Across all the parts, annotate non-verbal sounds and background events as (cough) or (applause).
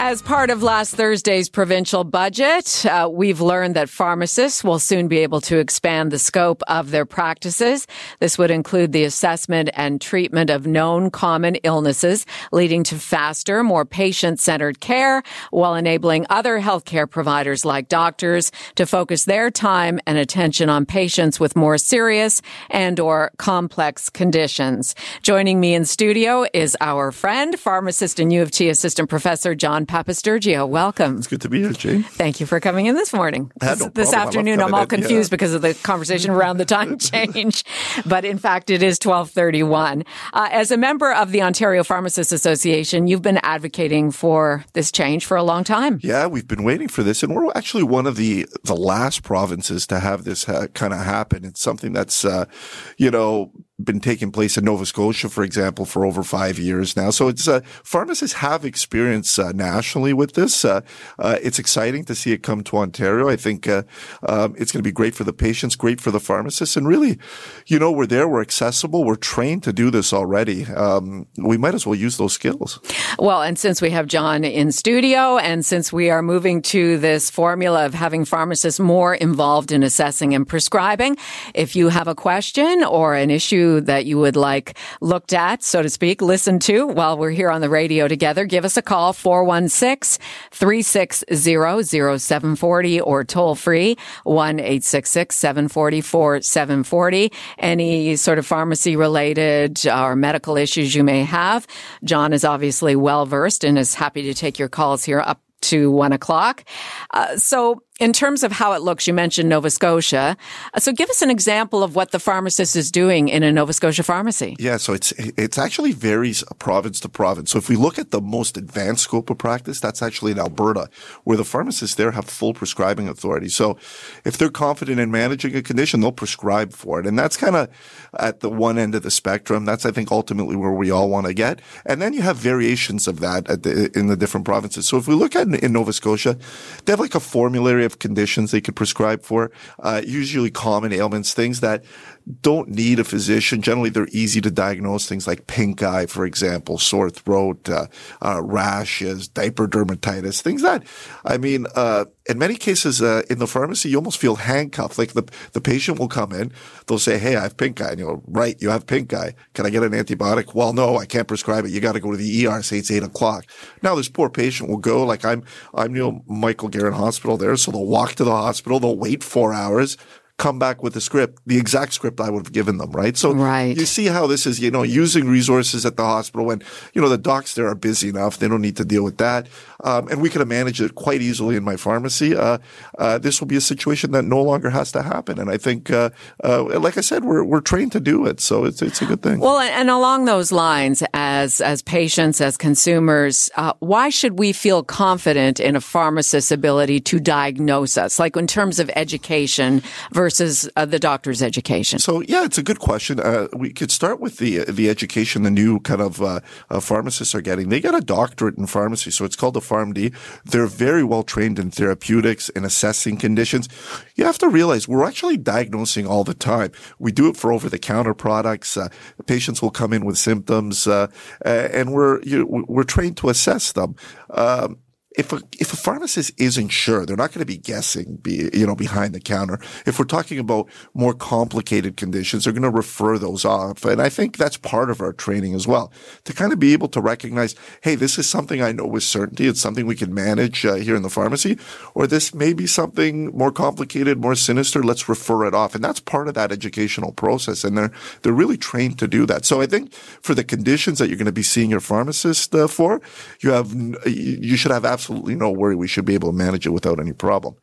As part of last Thursday's provincial budget, uh, we've learned that pharmacists will soon be able to expand the scope of their practices. This would include the assessment and treatment of known common illnesses, leading to faster, more patient-centered care, while enabling other healthcare providers like doctors to focus their time and attention on patients with more serious and or complex conditions. Joining me in studio is our friend, pharmacist and U of T assistant professor John Papastergiou. Welcome. It's good to be here, Jane. Thank you for coming in this morning. This, no this problem. I love afternoon, I'm all in, confused yeah. because of the conversation around the time (laughs) change. But in fact, it is 1231. Uh, as a member of the Ontario Pharmacists Association, you've been advocating for this change for a long time. Yeah, we've been waiting for this, and we're actually one of the the last provinces to have this uh, kind of happen. It's something that's, uh, you know, been taking place in Nova Scotia, for example, for over five years now. So it's uh, pharmacists have experience uh, nationally with this. Uh, uh, it's exciting to see it come to Ontario. I think uh, um, it's going to be great for the patients, great for the pharmacists, and really, you know, we're there, we're accessible, we're trained to do this already. Um, we might as well use those skills. Well, and since we have John in studio and since we are moving to this formula of having pharmacists more involved in assessing and prescribing, if you have a question or an issue that you would like looked at, so to speak, listened to while we're here on the radio together, give us a call 416 360 0740 or toll free 1 866 744 740. Any sort of pharmacy related or medical issues you may have. John is obviously well versed and is happy to take your calls here up to one o'clock. Uh, so in terms of how it looks, you mentioned Nova Scotia. Uh, so give us an example of what the pharmacist is doing in a Nova Scotia pharmacy. Yeah, so it's it's actually varies province to province. So if we look at the most advanced scope of practice, that's actually in Alberta, where the pharmacists there have full prescribing authority. So if they're confident in managing a condition, they'll prescribe for it, and that's kind of at the one end of the spectrum. That's I think ultimately where we all want to get, and then you have variations of that at the, in the different provinces. So if we look at in Nova Scotia, they have like a formulary of conditions they could prescribe for, uh, usually common ailments, things that don't need a physician. Generally, they're easy to diagnose. Things like pink eye, for example, sore throat, uh, uh, rashes, diaper dermatitis, things that, I mean, uh, in many cases, uh, in the pharmacy, you almost feel handcuffed. Like the, the patient will come in, they'll say, Hey, I have pink eye. And you'll, right, you have pink eye. Can I get an antibiotic? Well, no, I can't prescribe it. You got to go to the ER, say it's eight o'clock. Now this poor patient will go, like I'm, I'm, you know, Michael Garron Hospital there. So they'll walk to the hospital, they'll wait four hours, come back with the script, the exact script I would have given them, right? So Right. you see how this is, you know, using resources at the hospital when, you know, the docs there are busy enough. They don't need to deal with that. Um, and we could have managed it quite easily in my pharmacy. Uh, uh, this will be a situation that no longer has to happen. And I think, uh, uh, like I said, we're, we're trained to do it. So it's, it's a good thing. Well, and and along those lines, as as patients, as consumers, uh, why should we feel confident in a pharmacist's ability to diagnose us, like in terms of education versus uh, the doctor's education? So yeah, it's a good question. Uh, we could start with the the education the new kind of uh, uh, pharmacists are getting. They get a doctorate in pharmacy, so it's called a PharmD. They're very well trained in therapeutics and assessing conditions. You have to realize we're actually diagnosing all the time. We do it for over the counter products. Uh, patients will come in with symptoms, uh, and we're you we're trained to assess them. Um, if a, if a pharmacist isn't sure, they're not going to be guessing, be, you know, behind the counter. If we're talking about more complicated conditions, they're going to refer those off. And I think that's part of our training as well to kind of be able to recognize, hey, this is something I know with certainty. It's something we can manage uh, here in the pharmacy, or this may be something more complicated, more sinister. Let's refer it off. And that's part of that educational process. And they're, they're really trained to do that. So I think for the conditions that you're going to be seeing your pharmacist uh, for, you have, you should have absolutely no worry. We should be able to manage it without any problem.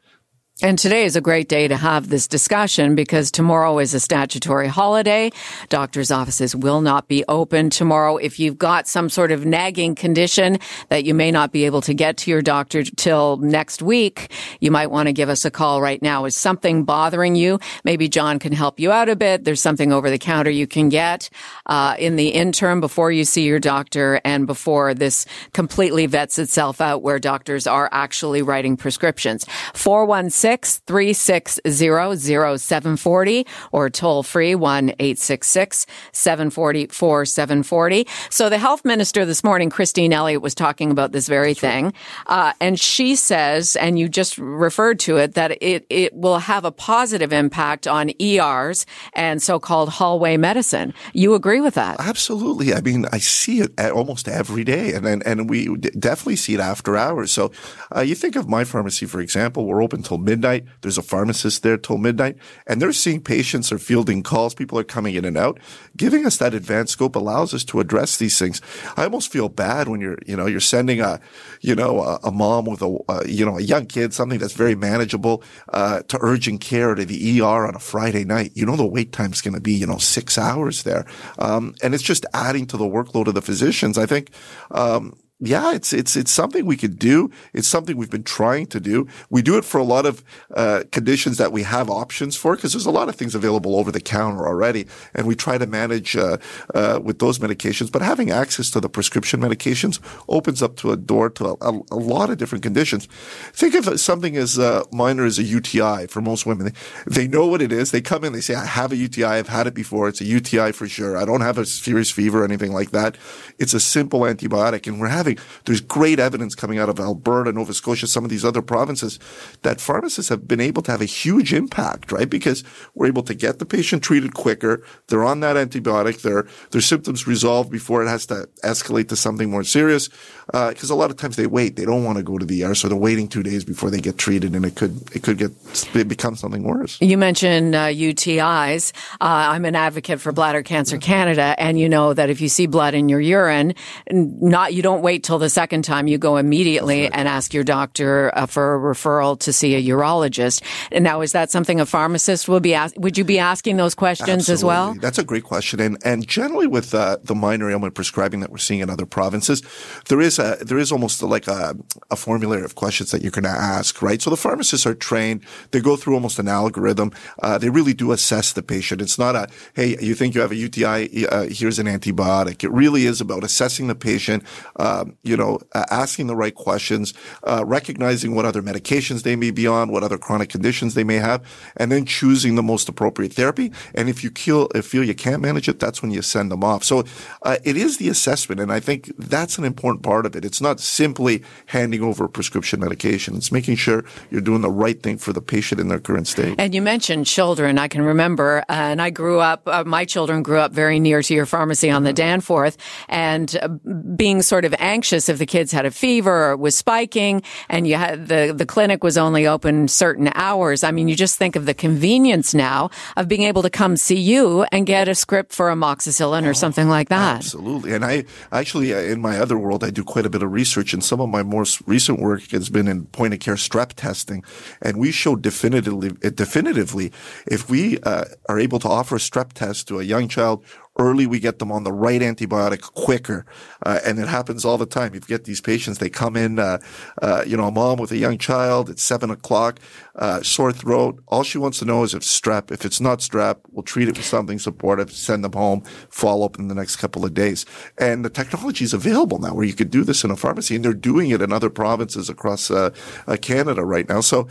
And today is a great day to have this discussion because tomorrow is a statutory holiday. Doctors' offices will not be open tomorrow. If you've got some sort of nagging condition that you may not be able to get to your doctor till next week, you might want to give us a call right now. Is something bothering you? Maybe John can help you out a bit. There's something over the counter you can get uh, in the interim before you see your doctor and before this completely vets itself out where doctors are actually writing prescriptions. 416 360 or toll free 1 866 740 4740. So the health minister this morning, Christine Elliott, was talking about this very That's thing. Right. Uh, and she says, and you just referred to it, that it, it will have a positive impact on ERs and so-called hallway medicine. You agree with that? Absolutely. I mean, I see it almost every day and, and, and we definitely see it after hours. So uh, you think of my pharmacy, for example, we're open till midnight midnight. There's a pharmacist there till midnight and they're seeing patients or fielding calls. People are coming in and out. Giving us that advanced scope allows us to address these things. I almost feel bad when you're, you know, you're sending a, you know, a, a mom with a, you know, a young kid, something that's very manageable, uh, to urgent care to the ER on a Friday night. You know, the wait time's going to be, you know, six hours there. Um, and it's just adding to the workload of the physicians. I think, um, yeah, it's it's it's something we could do. It's something we've been trying to do. We do it for a lot of uh, conditions that we have options for because there's a lot of things available over the counter already, and we try to manage uh, uh, with those medications. But having access to the prescription medications opens up to a door to a, a lot of different conditions. Think of something as uh, minor as a UTI for most women. They, they know what it is. They come in, they say, "I have a UTI. I've had it before. It's a UTI for sure. I don't have a serious fever or anything like that. It's a simple antibiotic, and we're having having, there's great evidence coming out of Alberta, Nova Scotia, some of these other provinces that pharmacists have been able to have a huge impact, right? Because we're able to get the patient treated quicker. They're on that antibiotic. Their, their symptoms resolved before it has to escalate to something more serious. Uh, cause a lot of times they wait. They don't want to go to the ER. So they're waiting two days before they get treated and it could, it could get, it become something worse. You mentioned uh, UTIs. Uh, I'm an advocate for Bladder Cancer Canada. And you know that if you see blood in your urine, not, you don't wait wait till the second time. You go immediately right. and ask your doctor uh, for a referral to see a urologist. And now, is that something a pharmacist will be ask- Would you be asking those questions Absolutely. as well? That's a great question. And and generally with uh, the minor ailment prescribing that we're seeing in other provinces, there is a there is almost like a, a formulary of questions that you're going to ask, right? So the pharmacists are trained. They go through almost an algorithm. Uh, they really do assess the patient. It's not a hey, you think you have a UTI? Uh, here's an antibiotic. It really is about assessing the patient. Uh, um, you know, uh, asking the right questions, uh, recognizing what other medications they may be on, what other chronic conditions they may have, and then choosing the most appropriate therapy. And if you feel, if feel you can't manage it, that's when you send them off. So uh, it is the assessment, and I think that's an important part of it. It's not simply handing over prescription medication. It's making sure you're doing the right thing for the patient in their current state. And you mentioned children. I can remember, uh, and I grew up. Uh, my children grew up very near to your pharmacy on the Danforth, and uh, being sort of anxious if the kids had a fever or was spiking and you had the, the clinic was only open certain hours. I mean, you just think of the convenience now of being able to come see you and get a script for amoxicillin or something like that. Absolutely. And I actually, uh, in my other world, I do quite a bit of research and some of my most recent work has been in point of care strep testing. And we show definitively, definitively if we uh, are able to offer a strep test to a young child early we get them on the right antibiotic quicker. Uh, and it happens all the time. You get these patients, they come in, uh, uh, you know, a mom with a young child, it's seven o'clock, uh, sore throat. All she wants to know is if strep. If it's not strep, we'll treat it with something supportive, send them home, follow up in the next couple of days. And the technology is available now where you could do this in a pharmacy and they're doing it in other provinces across uh, uh, Canada right now. So,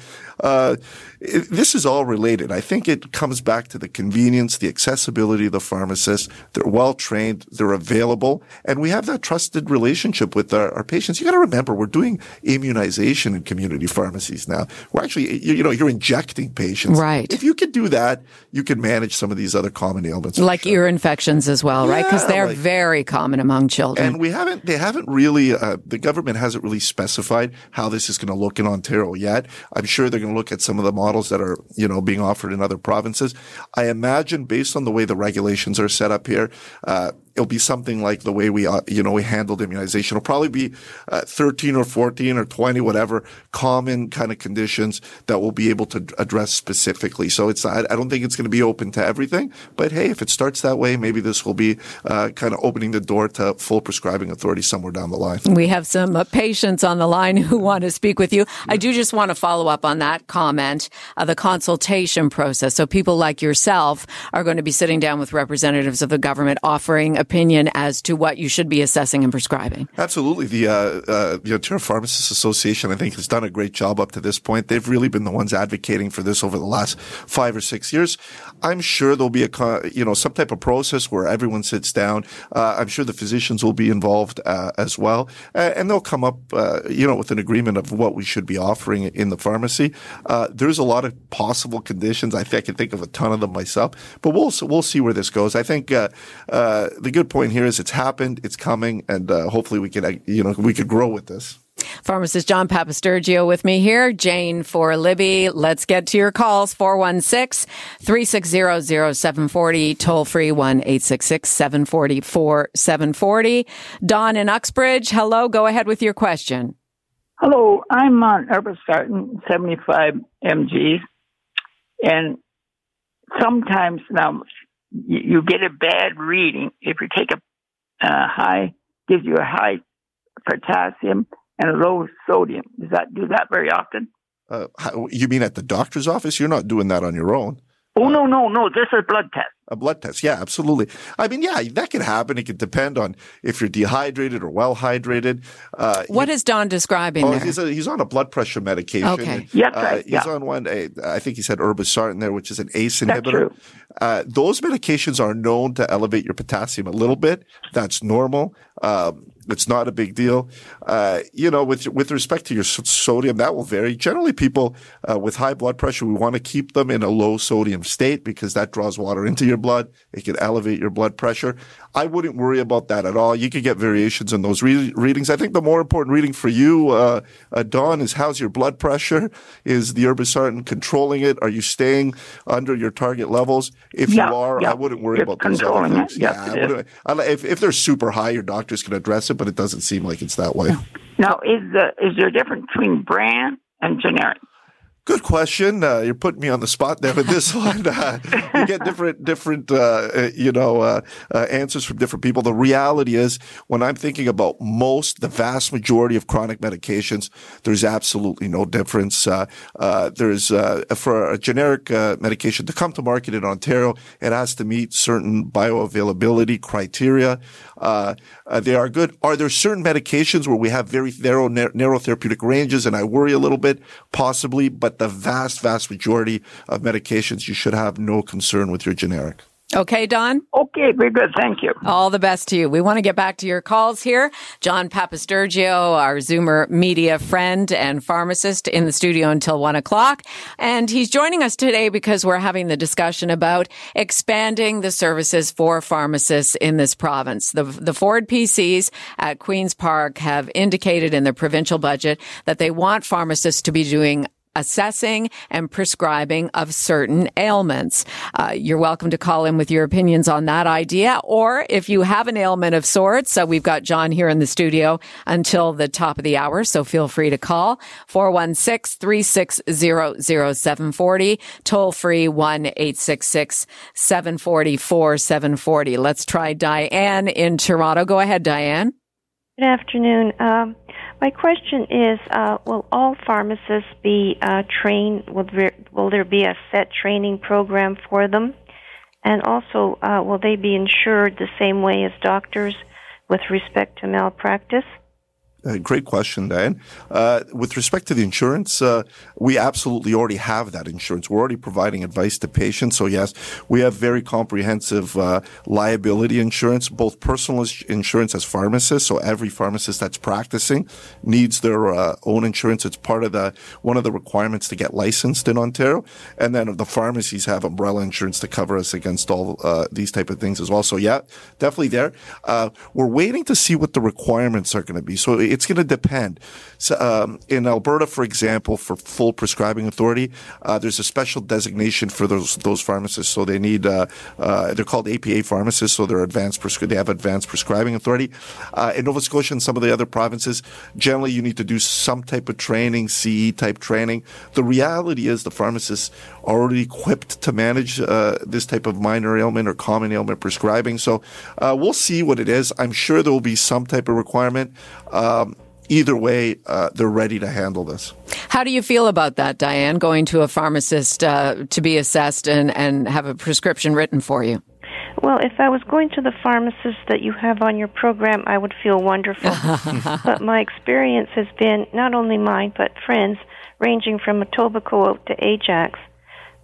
it, this is all related. I think it comes back to the convenience, the accessibility of the pharmacist. They're well trained, they're available, and we have that trusted relationship with our, our patients. You got to remember, we're doing immunization in community pharmacies now. We're actually, you, you, know, you're injecting patients. Right. If you could do that, you can manage some of these other common ailments. Like sure. ear infections as well, yeah, right? Because they're like, very common among children. And we haven't, they haven't really, uh, the government hasn't really specified how this is going to look in Ontario yet. I'm sure they're going to look at some of the models that are, you know, being offered in other provinces. I imagine based on the way the regulations are set up here, uh, it'll be something like the way we, uh, you know, we handled immunization. It'll probably be uh, 13 or 14 or 20, whatever common kind of conditions that we'll be able to address specifically. So it's, I, I don't think it's going to be open to everything, but hey, if it starts that way, maybe this will be uh, kind of opening the door to full prescribing authority somewhere down the line. We have some uh, patients on the line who want to speak with you. I do just want to follow up on that comment, uh, the consultation process. So people like yourself are going to be sitting down with representatives of the government offering opinion as to what you should be assessing and prescribing. Absolutely. The, uh, uh, Pharmacists Association, I think, has done a great job up to this point. They've really been the ones advocating for this over the last five or six years. I'm sure there'll be a, you know, some type of process where everyone sits down. Uh, I'm sure the physicians will be involved uh, as well, uh, and they'll come up, uh, you know, with an agreement of what we should be offering in the pharmacy. Uh, there's a lot of possible conditions. I think I can think of a ton of them myself, but we'll we'll see where this goes. I think the good point here is it's happened, it's coming, and uh, hopefully we can, uh, you know, we could grow with this. Pharmacist John Papastergiou with me here. Jane for Libby. Let's get to your calls. 416 360 0740. Toll free 1 866 744 740. Don in Uxbridge. Hello. Go ahead with your question. Hello. I'm on Irbesartan 75 mg. And sometimes now you get a bad reading if you take a uh, high, gives you a high potassium and a low sodium. Does that do that very often? Uh, you mean at the doctor's office? You're not doing that on your own. Oh no, no, no! This is a blood test. A blood test, yeah, absolutely. I mean, yeah, that could happen. It could depend on if you're dehydrated or well hydrated. Uh, what is Don describing oh, there? He's, a, he's, on a blood pressure medication. Okay. Yes, uh, right. He's yeah. on one. A, I think he said irbesartan there, which is an ACE inhibitor. That's true. Uh, those medications are known to elevate your potassium a little bit. That's normal. Um, it's not a big deal. Uh, you know, with with respect to your sodium, that will vary. Generally, people uh, with high blood pressure, we want to keep them in a low sodium state because that draws water into your blood. It can elevate your blood pressure. I wouldn't worry about that at all. You could get variations in those re- readings. I think the more important reading for you, uh, uh, Don, is how's your blood pressure? Is the irbesartan controlling it? Are you staying under your target levels? If yeah, you are, yeah. I wouldn't worry You're about those controlling other it. things. Yes, yeah, I if, if they're super high, your doctors can address it, but it doesn't seem like it's that way. Now, is the is there a difference between brand and generic? Good question. Uh, you're putting me on the spot there with this (laughs) one. Uh, you get different, different, uh, uh you know, uh, uh, answers from different people. The reality is, when I'm thinking about most, the vast majority of chronic medications, there's absolutely no difference. there's for a generic medication to come to market in Ontario, it has to meet certain bioavailability criteria. they are good. Are there certain medications where we have very narrow, narrow therapeutic ranges, and I worry a little bit, possibly, but the vast, vast majority of medications, you should have no concern with your generic. Okay, Don? Okay, very good. Thank you. All the best to you. We want to get back to your calls here. John Papastergiou, our Zoomer media friend and pharmacist in the studio until one o'clock. And he's joining us today because we're having the discussion about expanding the services for pharmacists in this province. The, the Ford PCs at Queen's Park have indicated in their provincial budget that they want pharmacists to be doing assessing and prescribing of certain ailments. Uh, you're welcome to call in with your opinions on that idea, or if you have an ailment of sorts. So we've got John here in the studio until the top of the hour. So feel free to call 416-360-0740, toll free 1-866-740-4740. Let's try Diane in Toronto. Go ahead, Diane. Good afternoon. Um, my question is, uh, will all pharmacists be uh, trained? Will there, will there be a set training program for them? And also, uh, will they be insured the same way as doctors with respect to malpractice? Uh, great question, Diane. Uh, with respect to the insurance, uh, we absolutely already have that insurance. We're already providing advice to patients. So yes, we have very comprehensive uh, liability insurance, both personal insurance as pharmacists. So every pharmacist that's practicing needs their uh, own insurance. It's part of the one of the requirements to get licensed in Ontario. And then the pharmacies have umbrella insurance to cover us against all these type of things as well. So yeah, definitely there. we're waiting to see what the requirements are going to be. So it's going to depend. So, um, in Alberta, for example, for full prescribing authority, uh, there's a special designation for those those pharmacists. So they need uh, uh, they're called APA pharmacists. So they're advanced prescri- they have advanced prescribing authority. Uh, in Nova Scotia and some of the other provinces, generally you need to do some type of training, CE type training. The reality is the pharmacists are already equipped to manage uh, this type of minor ailment or common ailment prescribing. So uh, we'll see what it is. I'm sure there will be some type of requirement. Um, either way, uh, they're ready to handle this. How do you feel about that, Diane, going to a pharmacist uh, to be assessed and, and have a prescription written for you? Well, if I was going to the pharmacist that you have on your program, I would feel wonderful. (laughs) but my experience has been not only mine, but friends, ranging from Etobicoke to Ajax.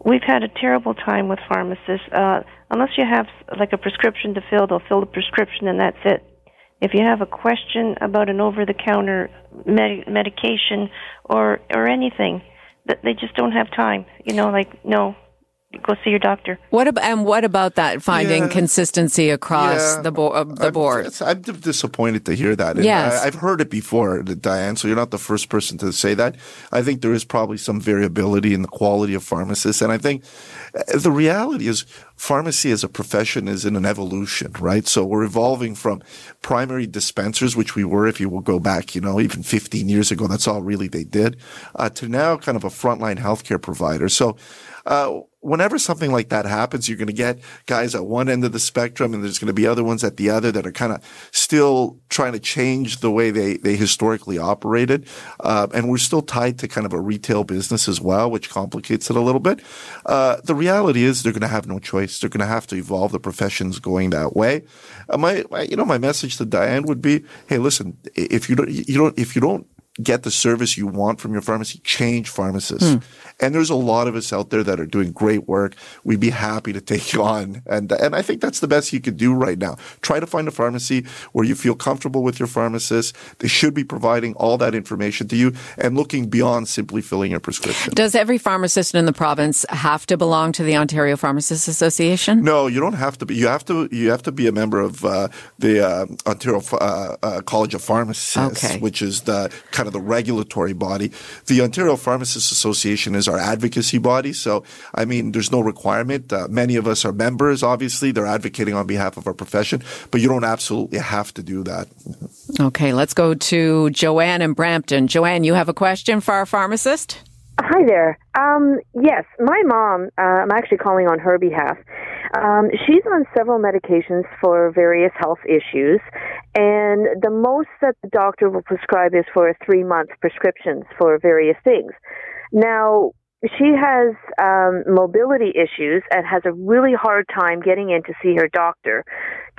We've had a terrible time with pharmacists. Uh, unless you have like a prescription to fill, they'll fill the prescription and that's it. If you have a question about an over-the-counter med- medication or or anything, that they just don't have time. You know, like no, go see your doctor. What about and what about that finding Yeah. consistency across Yeah. the, bo- uh, the I'm- board? it's- I'm disappointed to hear that. And Yes. I, have heard it before, Diane. So you're not the first person to say that. I think there is probably some variability in the quality of pharmacists, and I think uh, the reality is pharmacy as a profession is in an evolution, right? So we're evolving from primary dispensers, which we were, if you will go back, you know, even 15 years ago. That's all really they did, uh, to now kind of a frontline healthcare provider. So. Uh, whenever something like that happens, you're going to get guys at one end of the spectrum and there's going to be other ones at the other that are kind of still trying to change the way they, they historically operated. Uh, and we're still tied to kind of a retail business as well, which complicates it a little bit. Uh, the reality is they're going to have no choice. They're going to have to evolve. The profession's going that way. Uh, my, my, you know, my message to Diane would be, hey, listen, if you don't, you don't, if you don't get the service you want from your pharmacy, change pharmacists. And there's a lot of us out there that are doing great work. We'd be happy to take you on. And, and I think that's the best you could do right now. Try to find a pharmacy where you feel comfortable with your pharmacist. They should be providing all that information to you and looking beyond simply filling your prescription. Does every pharmacist in the province have to belong to the Ontario Pharmacists Association? No, you don't have to be. You have to. You have to be a member of uh, the uh, Ontario uh, uh, College of Pharmacists, Okay. which is the kind of the regulatory body. The Ontario Pharmacists Association is our advocacy body. So, I mean, there's no requirement. Uh, many of us are members. Obviously, they're advocating on behalf of our profession, but you don't absolutely have to do that. Okay, let's go to Joanne in Brampton. Joanne, you have a question for our pharmacist? Hi there. Um, yes, my mom, uh, I'm actually calling on her behalf. Um, she's on several medications for various health issues, and the most that the doctor will prescribe is for three month prescriptions for various things. Now, she has um, mobility issues and has a really hard time getting in to see her doctor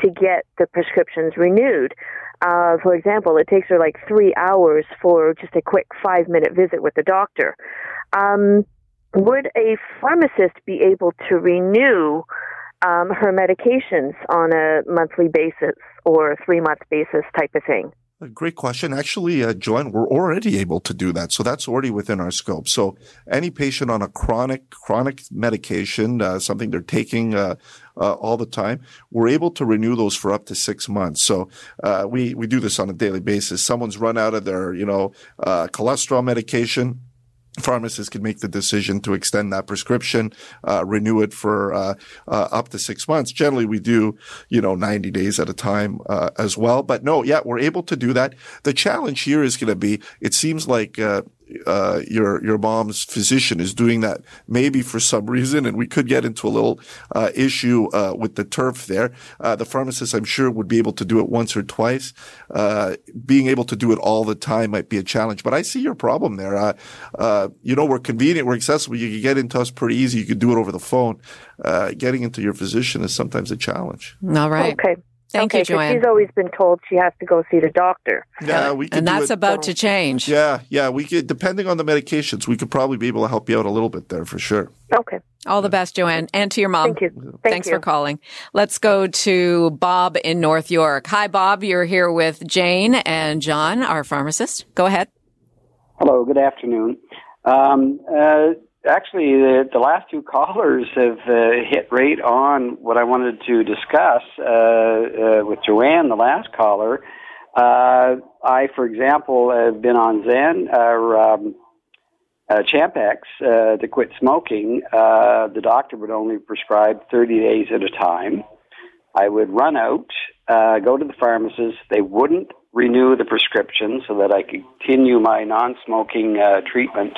to get the prescriptions renewed. Uh, for example, it takes her like three hours for just a quick five minute visit with the doctor. Um, would a pharmacist be able to renew um, her medications on a monthly basis or three month basis type of thing? Great question. Actually, uh, Joanne, we're already able to do that. So that's already within our scope. So any patient on a chronic, chronic medication, uh, something they're taking, uh, uh, all the time, we're able to renew those for up to six months. So, uh, we, we do this on a daily basis. Someone's run out of their, you know, uh, cholesterol medication pharmacists can make the decision to extend that prescription, uh, renew it for uh, uh, up to six months. Generally, we do, you know, 90 days at a time uh, as well. But no, yeah, we're able to do that. The challenge here is going to be, it seems like uh, your your mom's physician is doing that maybe for some reason, and we could get into a little uh, issue uh, with the turf there. Uh, the pharmacist, I'm sure, would be able to do it once or twice. Uh, being able to do it all the time might be a challenge, but I see your problem there. Uh, uh, you know, we're convenient, we're accessible. You can get into us pretty easy. You can do it over the phone. Uh, getting into your physician is sometimes a challenge. All right. Okay. Thank okay, you, 'cause Joanne. She's always been told she has to go see the doctor. Yeah, we could and do that's it. about to change. Yeah, yeah, we could. Depending on the medications, we could probably be able to help you out a little bit there for sure. Okay. All the best, Joanne, and to your mom. Thank you. Thank Thanks you. for calling. Let's go to Bob in North York. Hi, Bob. You're here with Jane and John, our pharmacist. Go ahead. Hello, good afternoon. Um, uh, actually, the, the last two callers have uh, hit right on what I wanted to discuss uh, uh, with Joanne, the last caller. Uh, I, for example, have been on Zen or um, uh, Champix uh, to quit smoking. The doctor would only prescribe 30 days at a time. I would run out, go to the pharmacist. They wouldn't renew the prescription so that I could continue my non-smoking uh, treatment.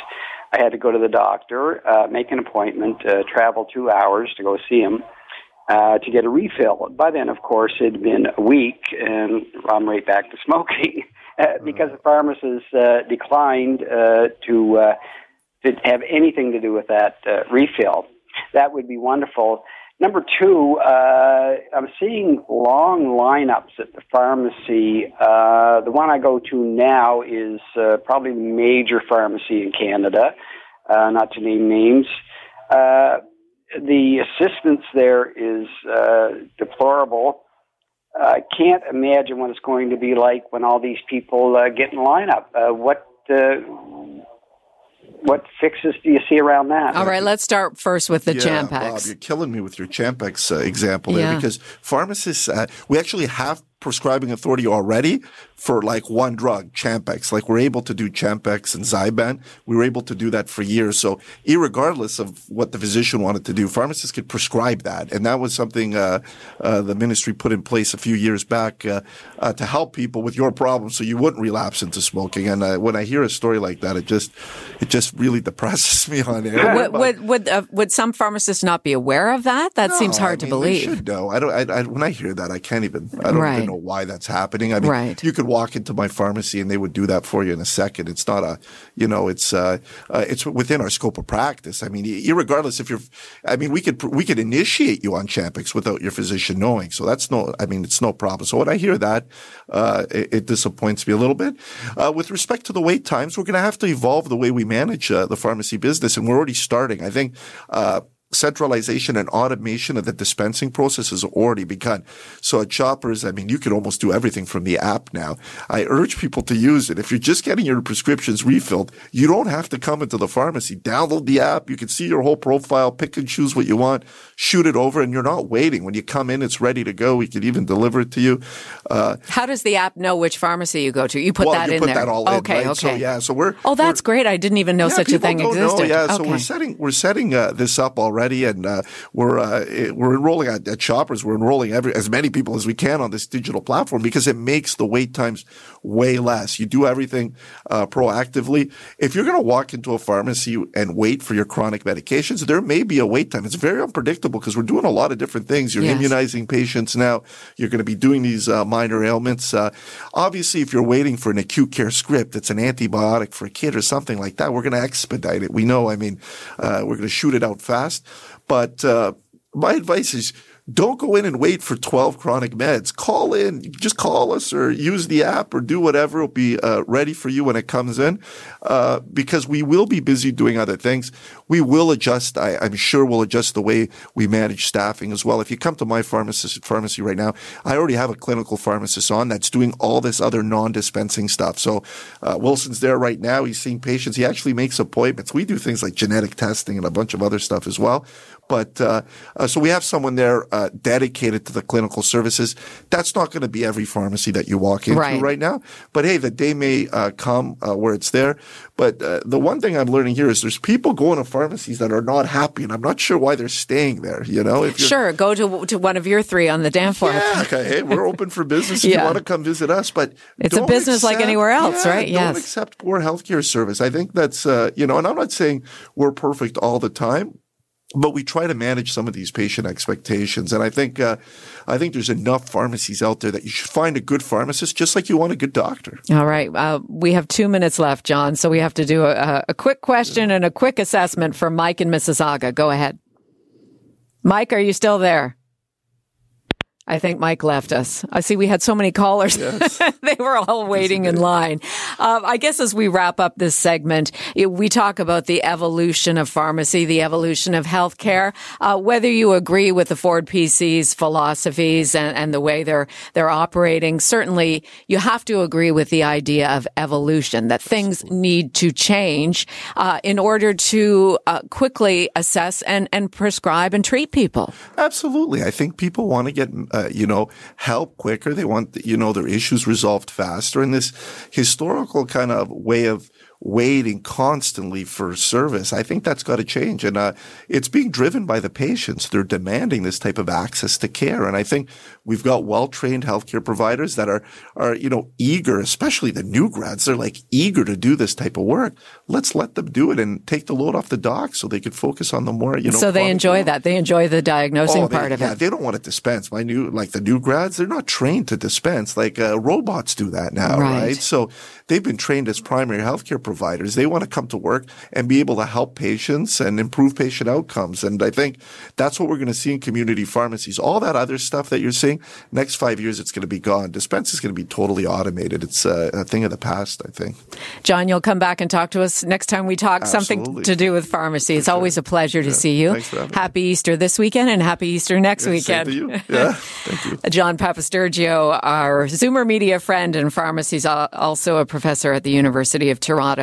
I had to go to the doctor, uh, make an appointment, uh, travel two hours to go see him uh, to get a refill. By then, of course, it had been a week, and I'm right back to smoking (laughs) uh, because the pharmacist uh, declined uh, to uh, to have anything to do with that uh, refill. That would be wonderful. Number two, uh, I'm seeing long lineups at the pharmacy. Uh, the one I go to now is uh, probably the major pharmacy in Canada, uh, not to name names. Uh, the assistance there is uh, deplorable. I can't imagine what it's going to be like when all these people uh, get in lineup. Uh, what uh, what fixes do you see around that? All right, let's start first with the yeah, Champix. Bob, you're killing me with your Champix uh, example Yeah. there because pharmacists, uh, we actually have prescribing authority already for like one drug, Champix. Like we're able to do Champix and Zyban. We were able to do that for years. So irregardless of what the physician wanted to do, pharmacists could prescribe that. And that was something uh, uh, the ministry put in place a few years back uh, uh, to help people with your problems so you wouldn't relapse into smoking. And uh, when I hear a story like that, it just it just really (laughs) depresses me on air. Would would would, uh, would some pharmacists not be aware of that? That seems hard I to mean, they believe. should know. I don't. I, I, when I hear that, I can't even. I don't Right. even know why that's happening. I mean, Right. you could walk into my pharmacy and they would do that for you in a second. It's not a, you know, it's uh, uh it's within our scope of practice. I mean, irregardless if you're, I mean, we could we could initiate you on Champix without your physician knowing. So that's no. I mean, it's no problem. So when I hear that, uh, it, it disappoints me a little bit. Uh, with respect to the wait times, we're going to have to evolve the way we manage uh, the pharmacy business, and we're already starting. I think. Centralization and automation of the dispensing process has already begun. So at Shoppers, I mean, you can almost do everything from the app now. I urge people to use it. If you're just getting your prescriptions refilled, you don't have to come into the pharmacy. Download the app. You can see your whole profile, pick and choose what you want, shoot it over, and you're not waiting. When you come in, it's ready to go. We can even deliver it to you. Uh, How does the app know which pharmacy you go to? You put well, that you in put there. that all in, okay, right? okay. So yeah, so we're Oh, that's great. I didn't even know yeah, such a thing don't know. existed. Yeah, okay. so we're setting we're setting uh, this up already, and uh, we're uh, we're enrolling at, at Shoppers. We're enrolling every as many people as we can on this digital platform because it makes the wait times way less. You do everything uh, proactively. If you're going to walk into a pharmacy and wait for your chronic medications, there may be a wait time. It's very unpredictable because we're doing a lot of different things. You're Yes. immunizing patients now. You're going to be doing these uh, minor ailments. Uh, obviously, if you're waiting for an acute care script, it's an antibiotic for a kid or something like that. We're going to expedite it. We know. I mean, uh, we're going to shoot it out fast. But uh, my advice is don't go in and wait for 12 chronic meds. Call in, just call us or use the app or do whatever. It'll be uh, ready for you when it comes in uh, because we will be busy doing other things. We will adjust. I, I'm sure we'll adjust the way we manage staffing as well. If you come to my pharmacist, pharmacy right now, I already have a clinical pharmacist on that's doing all this other non-dispensing stuff. So uh, Wilson's there right now. He's seeing patients. He actually makes appointments. We do things like genetic testing and a bunch of other stuff as well. But uh, uh, so we have someone there uh, dedicated to the clinical services. That's not going to be every pharmacy that you walk into Right. right, now. But hey, the day may uh, come uh, where it's there. But uh, the one thing I'm learning here is there's people going to pharmacies that are not happy, and I'm not sure why they're staying there. You know, if Sure, go to to one of your three on the Danforth. yeah, okay. Hey, we're (laughs) open for business if Yeah. you want to come visit us. But It's a don't business like anywhere else, yeah, right? Don't Yes. accept poor healthcare service. I think that's uh, you know, and I'm not saying we're perfect all the time. But we try to manage some of these patient expectations, and I think uh, I think there's enough pharmacies out there that you should find a good pharmacist, just like you want a good doctor. All right. Uh, we have two minutes left, John. So we have to do a, a quick question and a quick assessment for Mike in Mississauga. Go ahead. Mike, are you still there? I think Mike left us. I see we had so many callers. (laughs) they were all waiting in line. Um, I guess as we wrap up this segment, it- we talk about the evolution of pharmacy, the evolution of healthcare. Uh, whether you agree with the Ford PC's philosophies and, and the way they're they're operating, certainly you have to agree with the idea of evolution that things need to change uh, in order to uh, quickly assess and and prescribe and treat people. Absolutely. I think people want to get uh, you know, help quicker. They want, you know, their issues resolved faster. And this historical kind of way of waiting constantly for service. I think that's got to change. And uh, it's being driven by the patients. They're demanding this type of access to care. And I think we've got well-trained healthcare providers that are, are, you know, eager, especially the new grads. They're like eager to do this type of work. Let's let them do it and take the load off the doc so they could focus on the more, you know. So they enjoy work. that. They enjoy the diagnosing Oh, they- part of yeah, it. they don't want to dispense. My new, like the new grads, they're not trained to dispense. Like uh, robots do that now, Right. right. So they've been trained as primary healthcare providers. They want to come to work and be able to help patients and improve patient outcomes. And I think that's what we're going to see in community pharmacies. All that other stuff that you're seeing, next five years, it's going to be gone. Dispense is going to be totally automated. It's uh, a thing of the past, I think. John, you'll come back and talk to us next time we talk something to do with pharmacy. It's always a pleasure to see you. Having me. Happy Easter this weekend and happy Easter next Same weekend. to you. Yeah. Thank you. (laughs) John Papastergiou, our Zoomer media friend and pharmacy's al- also a professor at the University of Toronto.